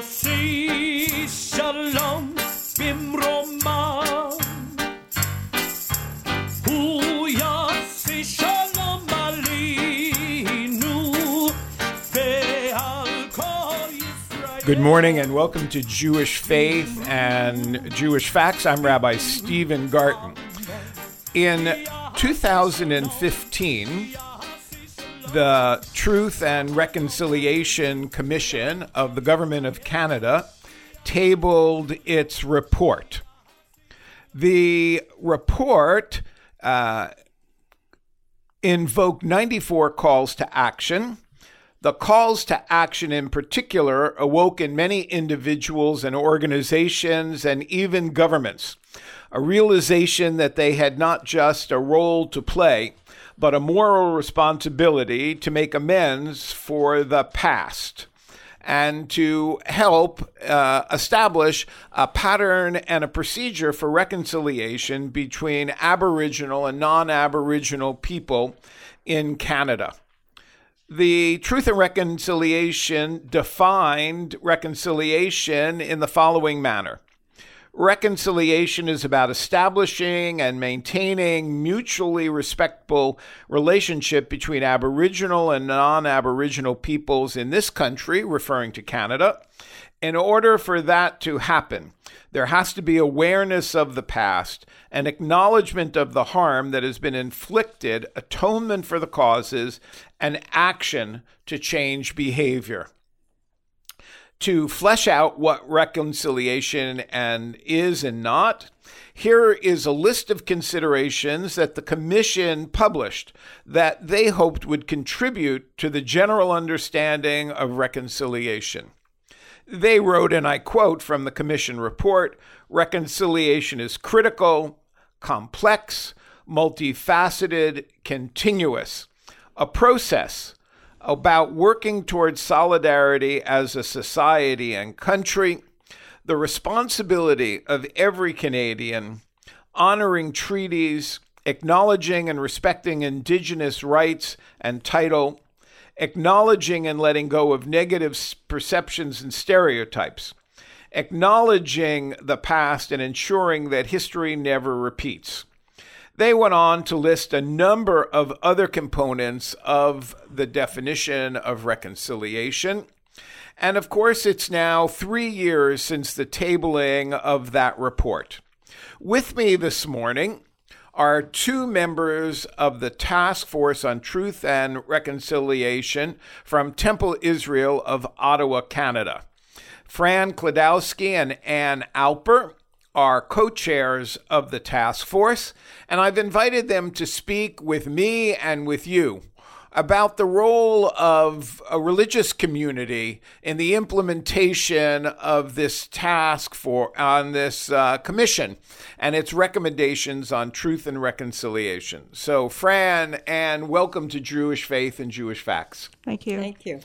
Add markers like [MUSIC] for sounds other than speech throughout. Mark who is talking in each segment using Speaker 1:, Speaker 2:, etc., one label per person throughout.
Speaker 1: יוסי שלום במרומה הוא יוסי שלום עלינו ועל כל ישראל
Speaker 2: Good morning and welcome to Jewish Faith and Jewish Facts. I'm Rabbi Stephen Garten. In 2015, the Truth and Reconciliation Commission of the Government of Canada tabled its report. The report uh, invoked 94 calls to action. The calls to action, in particular, awoke in many individuals and organizations and even governments a realization that they had not just a role to play, but a moral responsibility to make amends for the past and to help uh, establish a pattern and a procedure for reconciliation between Aboriginal and non Aboriginal people in Canada. The Truth and Reconciliation defined reconciliation in the following manner. Reconciliation is about establishing and maintaining mutually respectful relationship between Aboriginal and non-Aboriginal peoples in this country, referring to Canada. In order for that to happen, there has to be awareness of the past, an acknowledgement of the harm that has been inflicted, atonement for the causes, and action to change behavior to flesh out what reconciliation and is and not, here is a list of considerations that the commission published that they hoped would contribute to the general understanding of reconciliation. They wrote, and I quote from the commission report reconciliation is critical, complex, multifaceted, continuous, a process about working towards solidarity as a society and country, the responsibility of every Canadian, honoring treaties, acknowledging and respecting Indigenous rights and title, acknowledging and letting go of negative perceptions and stereotypes, acknowledging the past and ensuring that history never repeats. They went on to list a number of other components of the definition of reconciliation. And of course, it's now three years since the tabling of that report. With me this morning are two members of the Task Force on Truth and Reconciliation from Temple Israel of Ottawa, Canada. Fran Kladowski and Ann Alper are co chairs of the task force, and I've invited them to speak with me and with you about the role of a religious community in the implementation of this task for on this uh, commission and its recommendations on truth and reconciliation. So, Fran, and welcome to Jewish Faith and Jewish Facts.
Speaker 3: Thank you.
Speaker 4: Thank you.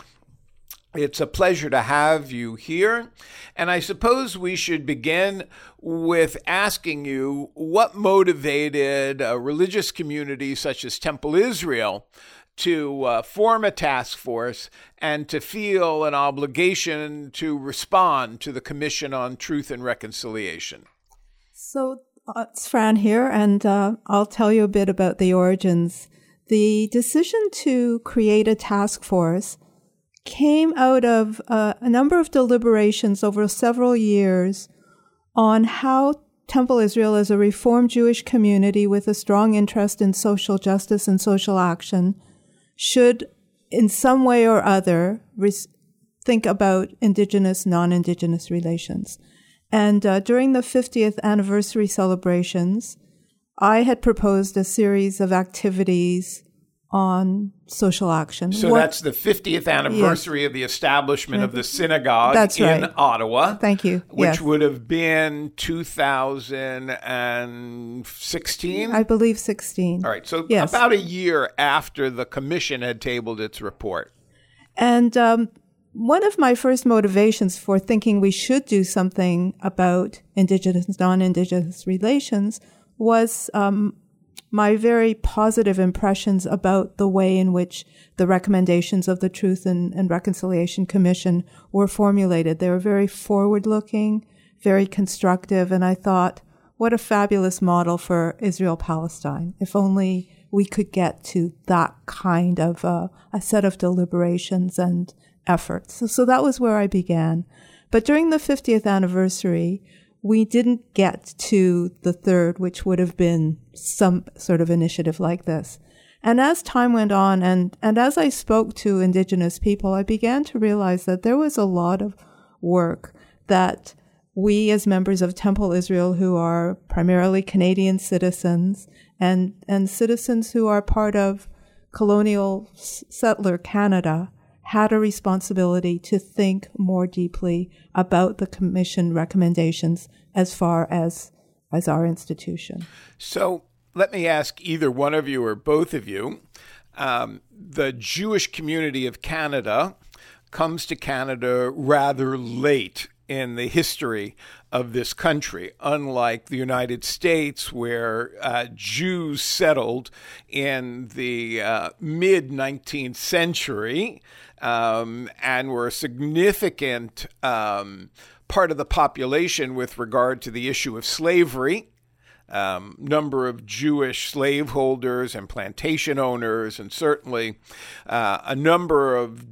Speaker 2: It's a pleasure to have you here. And I suppose we should begin with asking you what motivated a religious community such as Temple Israel to uh, form a task force and to feel an obligation to respond to the Commission on Truth and Reconciliation.
Speaker 3: So uh, it's Fran here, and uh, I'll tell you a bit about the origins. The decision to create a task force came out of uh, a number of deliberations over several years on how Temple Israel, as a Reformed Jewish community with a strong interest in social justice and social action, should, in some way or other, res- think about Indigenous, non Indigenous relations. And uh, during the 50th anniversary celebrations, I had proposed a series of activities on social action.
Speaker 2: So
Speaker 3: What-
Speaker 2: that's the 50th anniversary of the establishment of the synagogue
Speaker 3: That's
Speaker 2: in
Speaker 3: right.
Speaker 2: Ottawa.
Speaker 3: Thank you.
Speaker 2: Which
Speaker 3: Yes.
Speaker 2: would have been 2016.
Speaker 3: I believe 16.
Speaker 2: All right, so
Speaker 3: Yes.
Speaker 2: about a year after the commission had tabled its report.
Speaker 3: And um, one of my first motivations for thinking we should do something about Indigenous, non Indigenous relations was um, my very positive impressions about the way in which the recommendations of the Truth and, and Reconciliation Commission were formulated. They were very forward looking, very constructive, and I thought, what a fabulous model for Israel Palestine. If only we could get to that kind of uh, a set of deliberations and efforts. So, so that was where I began. But during the 50th anniversary, we didn't get to the third, which would have been some sort of initiative like this. And as time went on and, and as I spoke to indigenous people, I began to realize that there was a lot of work that we as members of Temple Israel who are primarily Canadian citizens and, and citizens who are part of colonial settler Canada had a responsibility to think more deeply about the commission recommendations as far as as our institution.
Speaker 2: So let me ask either one of you or both of you. Um, the Jewish community of Canada comes to Canada rather late in the history of this country, unlike the United States, where uh, Jews settled in the uh, mid 19th century um, and were a significant um, part of the population with regard to the issue of slavery. Um, number of Jewish slaveholders and plantation owners, and certainly uh, a number of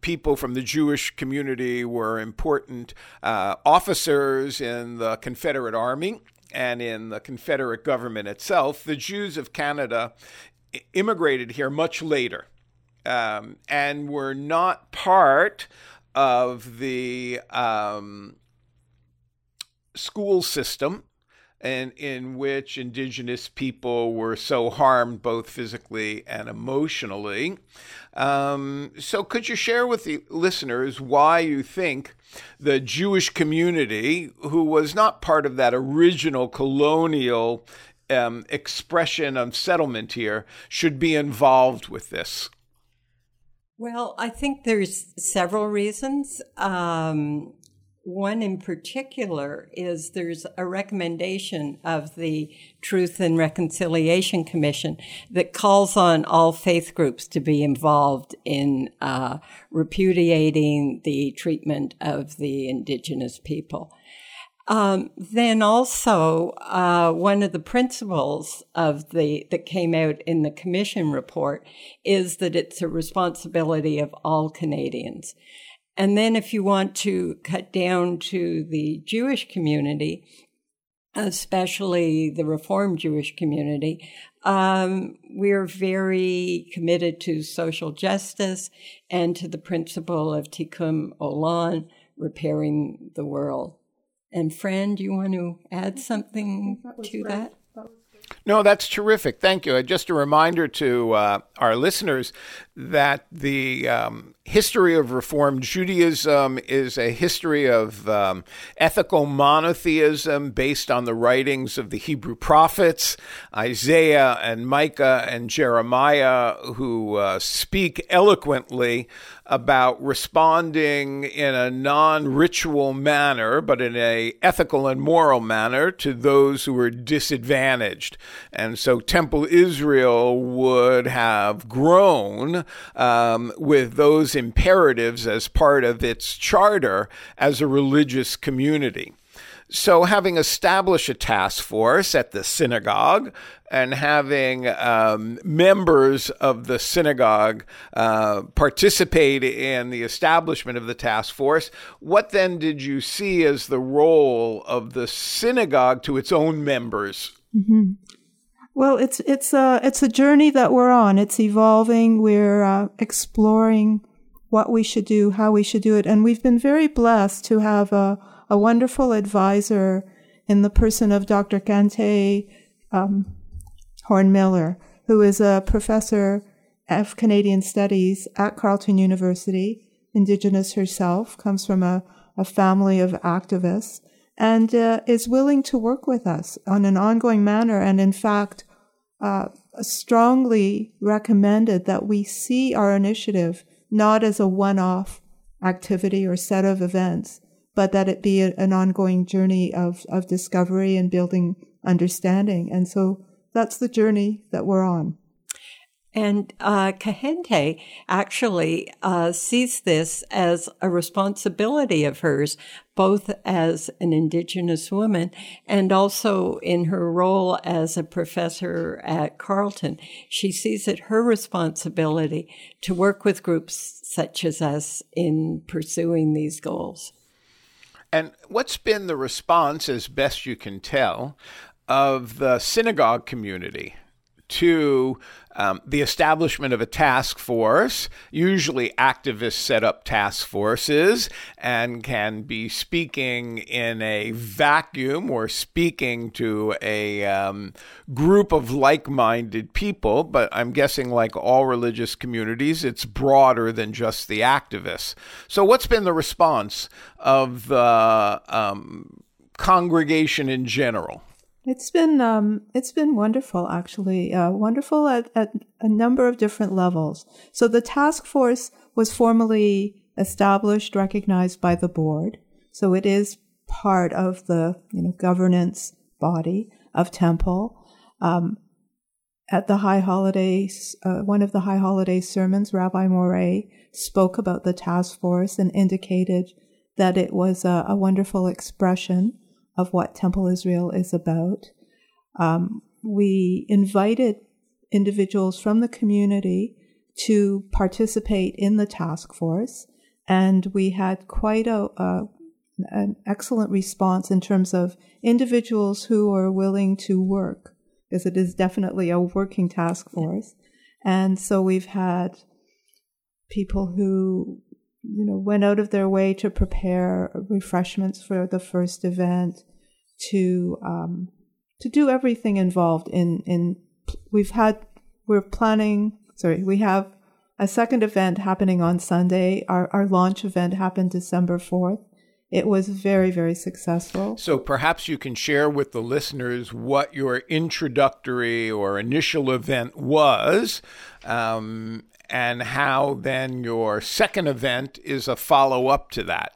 Speaker 2: people from the Jewish community were important uh, officers in the Confederate Army and in the Confederate government itself. The Jews of Canada immigrated here much later um, and were not part of the um, school system and in which indigenous people were so harmed both physically and emotionally. Um, so, could you share with the listeners why you think the Jewish community, who was not part of that original colonial um, expression of settlement here, should be involved with this?
Speaker 4: Well, I think there's several reasons. Um, one in particular is there's a recommendation of the Truth and Reconciliation Commission that calls on all faith groups to be involved in uh, repudiating the treatment of the indigenous people. Um, then also, uh, one of the principles of the that came out in the commission report is that it's a responsibility of all Canadians. And then, if you want to cut down to the Jewish community, especially the Reformed Jewish community, um, we're very committed to social justice and to the principle of tikkun olam, repairing the world. And Fran, do you want to add something that to great. that?
Speaker 2: No, that's terrific. Thank you. Just a reminder to uh, our listeners that the um, history of Reformed Judaism is a history of um, ethical monotheism based on the writings of the Hebrew prophets, Isaiah and Micah and Jeremiah, who uh, speak eloquently about responding in a non-ritual manner, but in a ethical and moral manner to those who are disadvantaged. And so Temple Israel would have grown um, with those imperatives as part of its charter as a religious community. So, having established a task force at the synagogue and having um, members of the synagogue uh, participate in the establishment of the task force, what then did you see as the role of the synagogue to its own members?
Speaker 3: Mm-hmm. Well, it's it's a it's a journey that we're on. It's evolving. We're uh, exploring what we should do, how we should do it, and we've been very blessed to have a a wonderful advisor in the person of Dr. Kahente um, Horn Miller, who is a professor of Canadian Studies at Carleton University, Indigenous herself, comes from a, a family of activists, and uh, is willing to work with us on an ongoing manner. And in fact, uh, strongly recommended that we see our initiative not as a one off activity or set of events, but that it be a, an ongoing journey of, of discovery and building understanding. And so that's the journey that we're on.
Speaker 4: And uh, Kahente actually uh, sees this as a responsibility of hers, both as an Indigenous woman and also in her role as a professor at Carleton. She sees it her responsibility to work with groups such as us in pursuing these goals.
Speaker 2: And what's been the response, as best you can tell, of the synagogue community to um, the establishment of a task force. Usually, activists set up task forces and can be speaking in a vacuum or speaking to a um, group of like minded people. But I'm guessing, like all religious communities, it's broader than just the activists. So, what's been the response of the um, congregation in general?
Speaker 3: It's been um, it's been wonderful, actually, uh, wonderful at, at a number of different levels. So the task force was formally established, recognized by the board. So it is part of the you know governance body of Temple. Um, at the High Holidays, uh, one of the High Holiday sermons, Rabbi Morais spoke about the task force and indicated that it was a, a wonderful expression of what Temple Israel is about. Um, we invited individuals from the community to participate in the task force, and we had quite a, a an excellent response in terms of individuals who are willing to work, because it is definitely a working task force. And so we've had people who, you know, went out of their way to prepare refreshments for the first event, to um, to do everything involved in in we've had we're planning sorry we have a second event happening on Sunday. Our our launch event happened December 4th it was very very successful.
Speaker 2: So perhaps you can share with the listeners what your introductory or initial event was um, and how then your second event is a follow up to that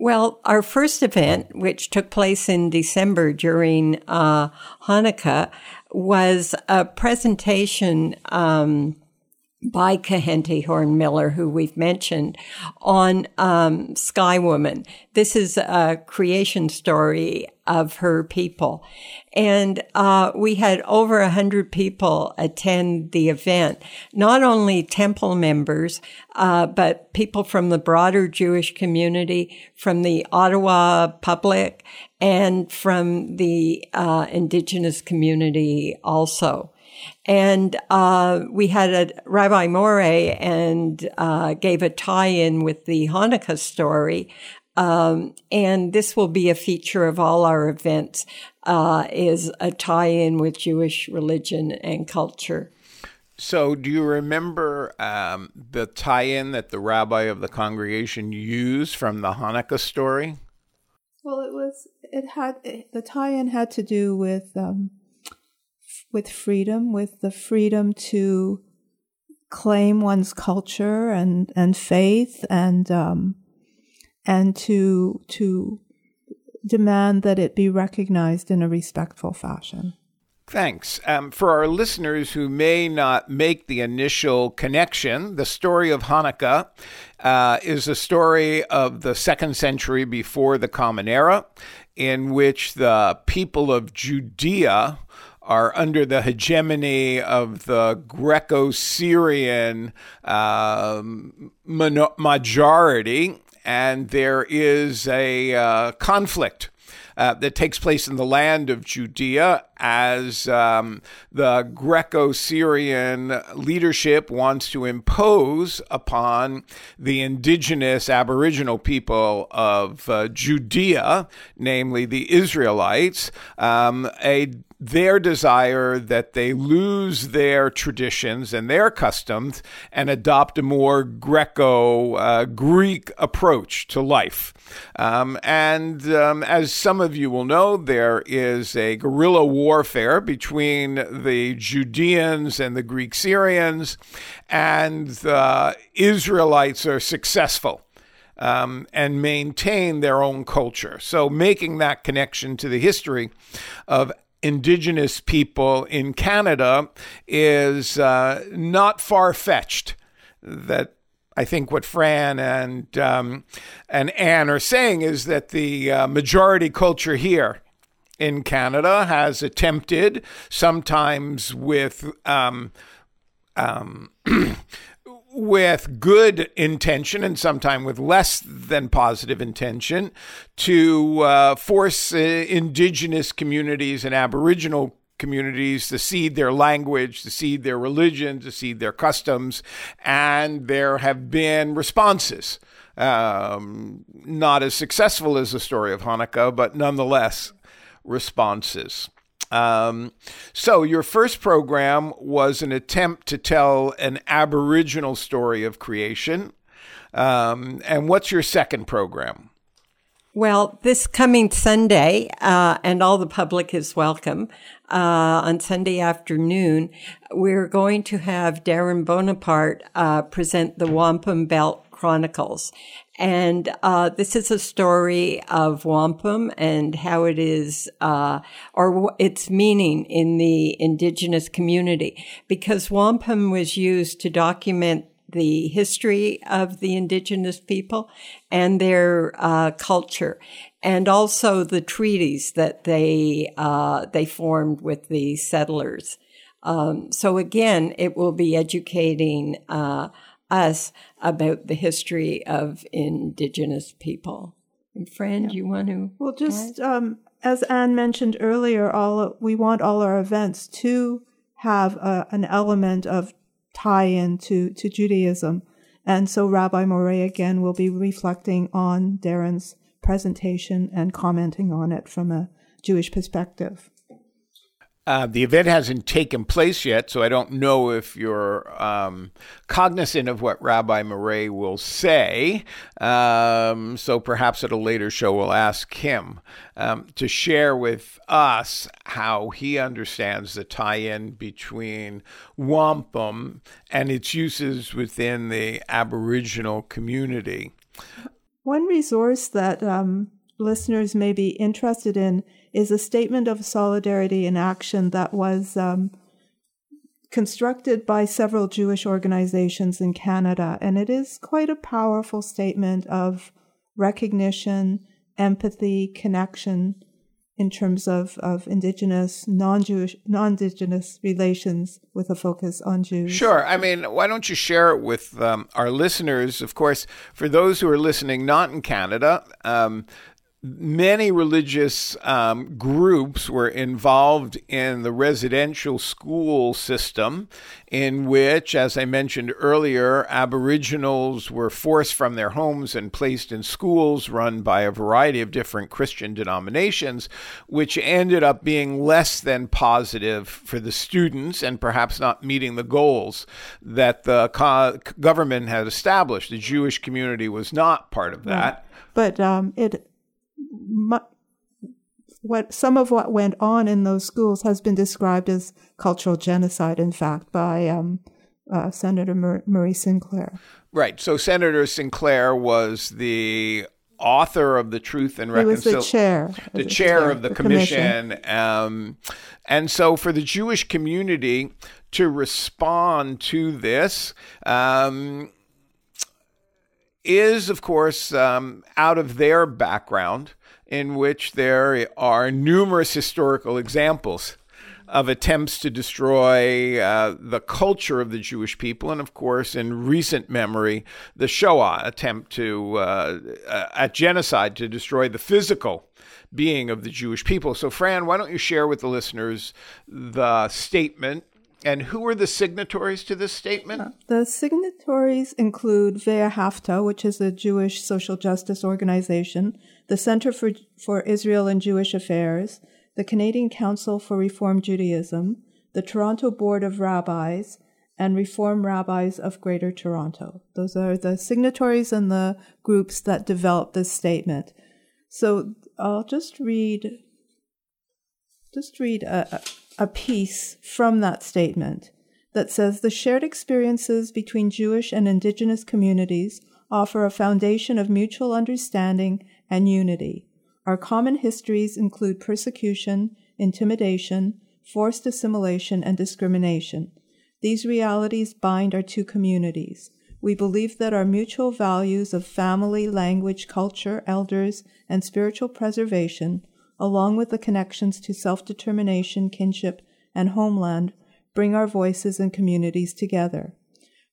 Speaker 4: well, our first event, which took place in December during uh, Hanukkah, was a presentation um, by Kahente Horn Miller, who we've mentioned, on um, Sky Woman. This is a creation story of her people. And uh, we had over a hundred people attend the event, not only temple members, uh, but people from the broader Jewish community, from the Ottawa public, and from the uh, indigenous community also. And uh, we had a Rabbi Morais and uh, gave a tie-in with the Hanukkah story. Um, and this will be a feature of all our events, uh, is a tie-in with Jewish religion and culture.
Speaker 2: So, do you remember um, the tie-in that the rabbi of the congregation used from the Hanukkah story?
Speaker 3: Well, it was it had the tie-in had to do with um, with freedom, with the freedom to claim one's culture and, and faith and um, and to to demand that it be recognized in a respectful fashion.
Speaker 2: Thanks. Um, for our listeners who may not make the initial connection, the story of Hanukkah uh, is a story of the second century before the Common Era, in which the people of Judea are under the hegemony of the Greco Syrian um, majority, and there is a uh, conflict. Uh, that takes place in the land of Judea as um, the Greco Syrian leadership wants to impose upon the indigenous Aboriginal people of uh, Judea, namely the Israelites, um, a their desire that they lose their traditions and their customs and adopt a more Greco uh, Greek approach to life. Um, and um, as some of you will know, there is a guerrilla warfare between the Judeans and the Greek Syrians, and the Israelites are successful. Um, and maintain their own culture. So, making that connection to the history of indigenous people in Canada is uh, not far fetched. That I think what Fran and um, and Anne are saying is that the uh, majority culture here in Canada has attempted, sometimes with um, um, [CLEARS THROAT] with good intention and sometimes with less than positive intention to uh, force uh, indigenous communities and aboriginal communities to cede their language, to cede their religion, to cede their customs, and there have been responses. Um, not as successful as the story of Hanukkah, but nonetheless responses. Um, so, your first program was an attempt to tell an Aboriginal story of creation. Um, and what's your second program?
Speaker 4: Well, this coming Sunday, uh, and all the public is welcome, uh, on Sunday afternoon, we're going to have Darren Bonaparte uh, present the Wampum Belt Chronicles. And uh, this is a story of wampum and how it is, uh, or its meaning in the indigenous community. Because wampum was used to document the history of the indigenous people and their uh, culture, and also the treaties that they uh, they formed with the settlers. Um, so again, it will be educating uh, us about the history of Indigenous people. And Fran, yeah. you want to?
Speaker 3: Well, just um, as Anne mentioned earlier, all we want all our events to have a, an element of tie-in to to Judaism, and so Rabbi Morais again will be reflecting on Darren's presentation and commenting on it from a Jewish perspective.
Speaker 2: Uh, the event hasn't taken place yet, so I don't know if you're um, cognizant of what Rabbi Morais will say. Um, so perhaps at a later show, we'll ask him um, to share with us how he understands the tie in between wampum and its uses within the Aboriginal community.
Speaker 3: One resource that um, listeners may be interested in is a statement of solidarity in action that was um, constructed by several Jewish organizations in Canada. And it is quite a powerful statement of recognition, empathy, connection in terms of, of indigenous, non-Jewish, non-indigenous relations with a focus on Jews.
Speaker 2: Sure. I mean, why don't you share it with um, our listeners? Of course, for those who are listening not in Canada, um, many religious um, groups were involved in the residential school system, in which, as I mentioned earlier, Aboriginals were forced from their homes and placed in schools run by a variety of different Christian denominations, which ended up being less than positive for the students and perhaps not meeting the goals that the co- government had established. The Jewish community was not part of that.
Speaker 3: But um, it what some of what went on in those schools has been described as cultural genocide. In fact, by um, uh, Senator Mur- Murray Sinclair.
Speaker 2: Right. So Senator Sinclair was the author of the Truth and
Speaker 3: Reconciliation. He was the chair.
Speaker 2: The, chair, of the, the commission. commission. Um, and so for the Jewish community to respond to this, um, is, of course, um, out of their background, in which there are numerous historical examples of attempts to destroy uh, the culture of the Jewish people, and of course, in recent memory, the Shoah attempt to uh, uh, at genocide to destroy the physical being of the Jewish people. So, Fran, why don't you share with the listeners the statement and who are the signatories to this statement?
Speaker 3: The signatories include Ve'ahavta, which is a Jewish social justice organization, the Center for, for Israel and Jewish Affairs, the Canadian Council for Reform Judaism, the Toronto Board of Rabbis, and Reform Rabbis of Greater Toronto. Those are the signatories and the groups that developed this statement. So I'll just read just read a, a piece from that statement that says the shared experiences between Jewish and indigenous communities offer a foundation of mutual understanding and unity. Our common histories include persecution, intimidation, forced assimilation, and discrimination. These realities bind our two communities. We believe that our mutual values of family, language, culture, elders, and spiritual preservation, along with the connections to self determination, kinship, and homeland, bring our voices and communities together.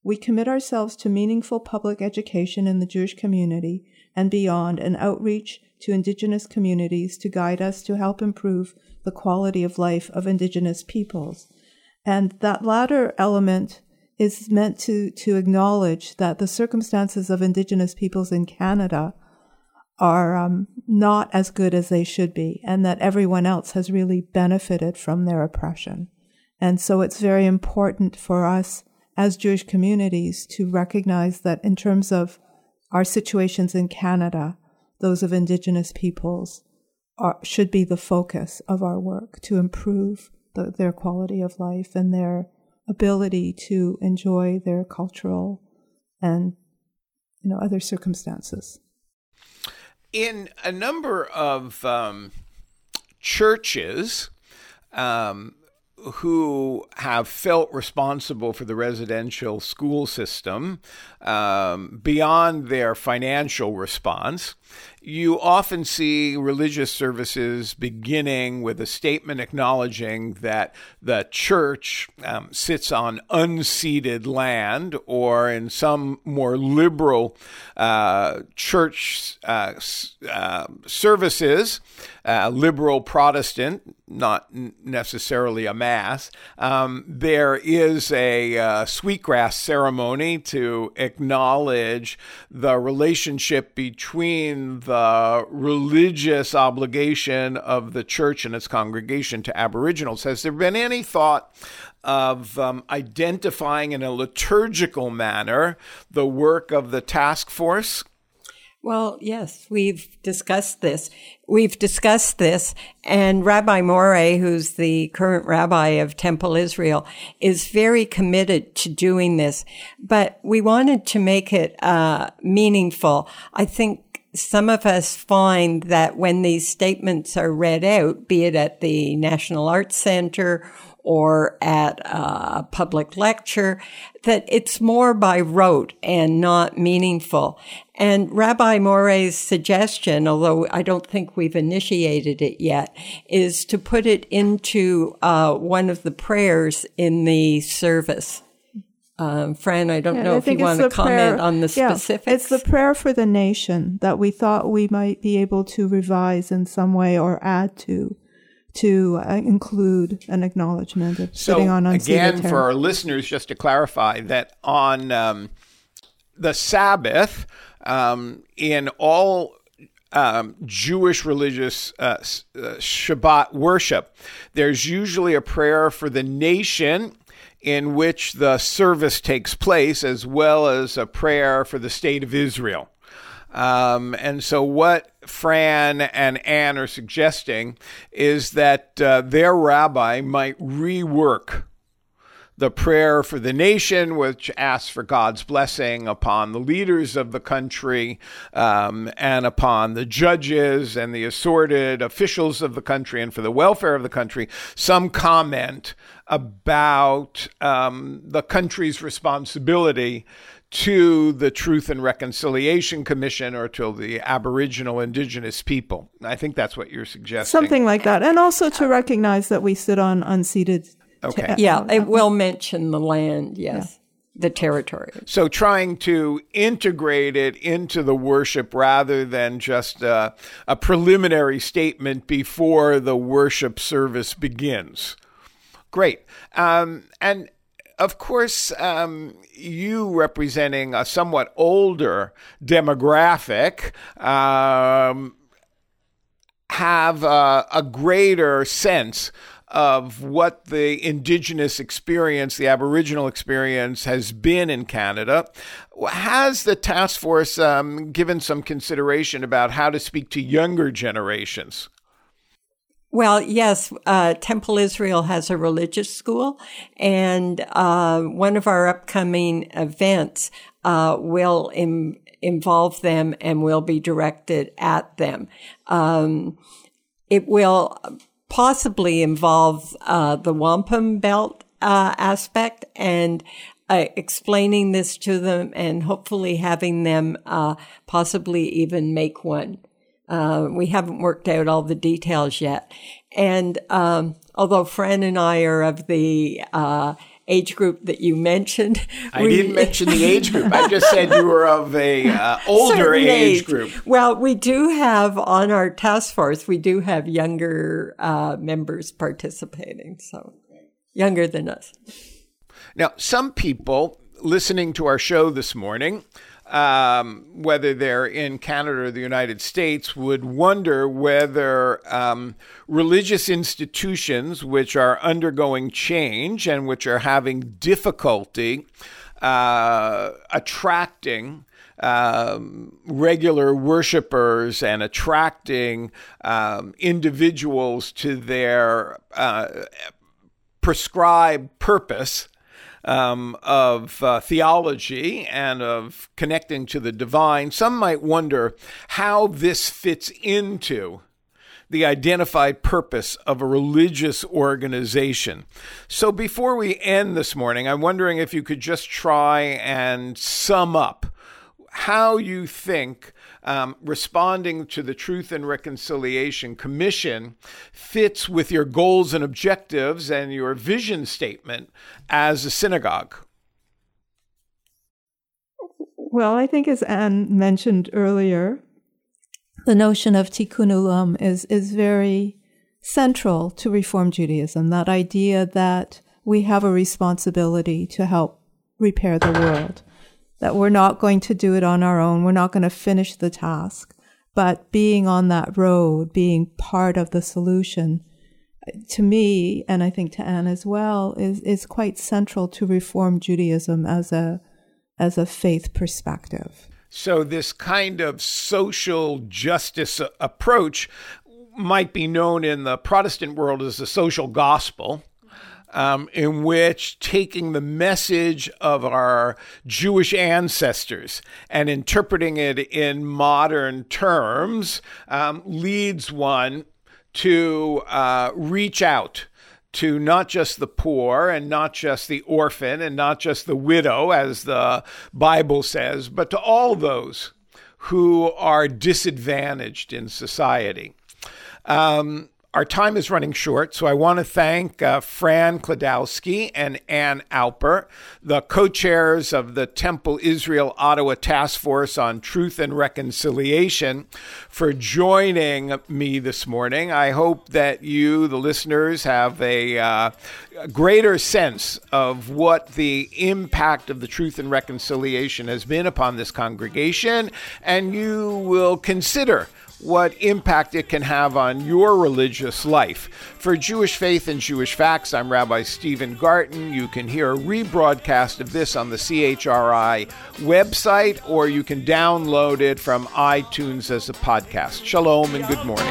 Speaker 3: We commit ourselves to meaningful public education in the Jewish community and beyond and outreach to Indigenous communities to guide us to help improve the quality of life of Indigenous peoples. And that latter element is meant to, to acknowledge that the circumstances of Indigenous peoples in Canada are um, not as good as they should be, and that everyone else has really benefited from their oppression. And so it's very important for us as Jewish communities to recognize that in terms of our situations in Canada, those of Indigenous peoples are, should be the focus of our work to improve the, their quality of life and their ability to enjoy their cultural and you know other circumstances.
Speaker 2: In a number of um, churches, um, who have felt responsible for the residential school system um, beyond their financial response. You often see religious services beginning with a statement acknowledging that the church um, sits on unceded land, or in some more liberal uh, church uh, uh, services, uh, liberal Protestant, not necessarily a mass, um, there is a uh, sweetgrass ceremony to acknowledge the relationship between the religious obligation of the church and its congregation to Aboriginals. Has there been any thought of um, identifying in a liturgical manner the work of the task force?
Speaker 4: Well, yes, we've discussed this. We've discussed this, and Rabbi Morais, who's the current rabbi of Temple Israel, is very committed to doing this. But we wanted to make it uh, meaningful. I think some of us find that when these statements are read out, be it at the National Arts Center or at a public lecture, that it's more by rote and not meaningful. And Rabbi Morais's suggestion, although I don't think we've initiated it yet, is to put it into uh, one of the prayers in the service. Um, Fran, I don't
Speaker 3: Yeah,
Speaker 4: know
Speaker 3: I
Speaker 4: if you want to comment
Speaker 3: prayer-
Speaker 4: on the
Speaker 3: yeah,
Speaker 4: specifics.
Speaker 3: it's the prayer for the nation that we thought we might be able to revise in some way or add to to uh, include an acknowledgement of
Speaker 2: So
Speaker 3: sitting on unceded
Speaker 2: again, for our listeners, just to clarify that on um, the Sabbath, um, in all um, Jewish religious uh, uh, Shabbat worship, there's usually a prayer for the nation in which the service takes place, as well as a prayer for the state of Israel. Um, and so, what Fran and Anne are suggesting is that uh, their rabbi might rework the prayer for the nation, which asks for God's blessing upon the leaders of the country um, and upon the judges and the assorted officials of the country and for the welfare of the country, some comment about um, the country's responsibility to the Truth and Reconciliation Commission or to the Aboriginal Indigenous people. I think that's what you're suggesting.
Speaker 3: something like that, and also to recognize that we sit on unceded.
Speaker 2: Okay.
Speaker 4: yeah, it will mention the land, yes, the territory.
Speaker 2: So trying to integrate it into the worship rather than just uh, a preliminary statement before the worship service begins. Great. Um, and of course, um, you representing a somewhat older demographic um, have uh, a greater sense of what the indigenous experience, the Aboriginal experience, has been in Canada. Has the task force um, given some consideration about how to speak to younger generations?
Speaker 4: Well, yes, uh, Temple Israel has a religious school, and uh, one of our upcoming events uh, will Im- involve them and will be directed at them. Um, it will possibly involve uh, the wampum belt uh, aspect and uh, explaining this to them and hopefully having them possibly even make one. Uh, we haven't worked out all the details yet. And um, although Fran and I are of the uh, age group that you mentioned.
Speaker 2: I we, didn't mention the age group. I just said you were of a uh, older age, age, group.
Speaker 4: Well, we do have on our task force. We do have younger uh, members participating, so younger than us.
Speaker 2: Now, some people listening to our show this morning um, whether they're in Canada or the United States, would wonder whether um, religious institutions which are undergoing change and which are having difficulty uh, attracting um, regular worshipers and attracting um, individuals to their uh, prescribed purpose um, of uh, theology and of connecting to the divine, some might wonder how this fits into the identified purpose of a religious organization. So before we end this morning, I'm wondering if you could just try and sum up how you think um, responding to the Truth and Reconciliation Commission fits with your goals and objectives and your vision statement as a synagogue?
Speaker 3: Well, I think as Anne mentioned earlier, the notion of tikkun olam is, is very central to Reform Judaism, that idea that we have a responsibility to help repair the world that we're not going to do it on our own. We're not going to finish the task, but being on that road, being part of the solution to me, and I think to Anne as well, is, is quite central to Reform Judaism as a, as a faith perspective.
Speaker 2: So this kind of social justice approach might be known in the Protestant world as the social gospel um, in which taking the message of our Jewish ancestors and interpreting it in modern terms um, leads one to uh, reach out to not just the poor and not just the orphan and not just the widow, as the Bible says, but to all those who are disadvantaged in society. Um, our time is running short, so I want to thank uh, Fran Kladowski and Ann Alper, the co chairs of the Temple Israel Ottawa Task Force on Truth and Reconciliation, for joining me this morning. I hope that you, the listeners, have a, uh, a greater sense of what the impact of the Truth and Reconciliation has been upon this congregation, and you will consider what impact it can have on your religious life. For Jewish Faith and Jewish Facts, I'm Rabbi Stephen Garten. You can hear a rebroadcast of this on the CHRI website, or you can download it from iTunes as a podcast. Shalom and good morning.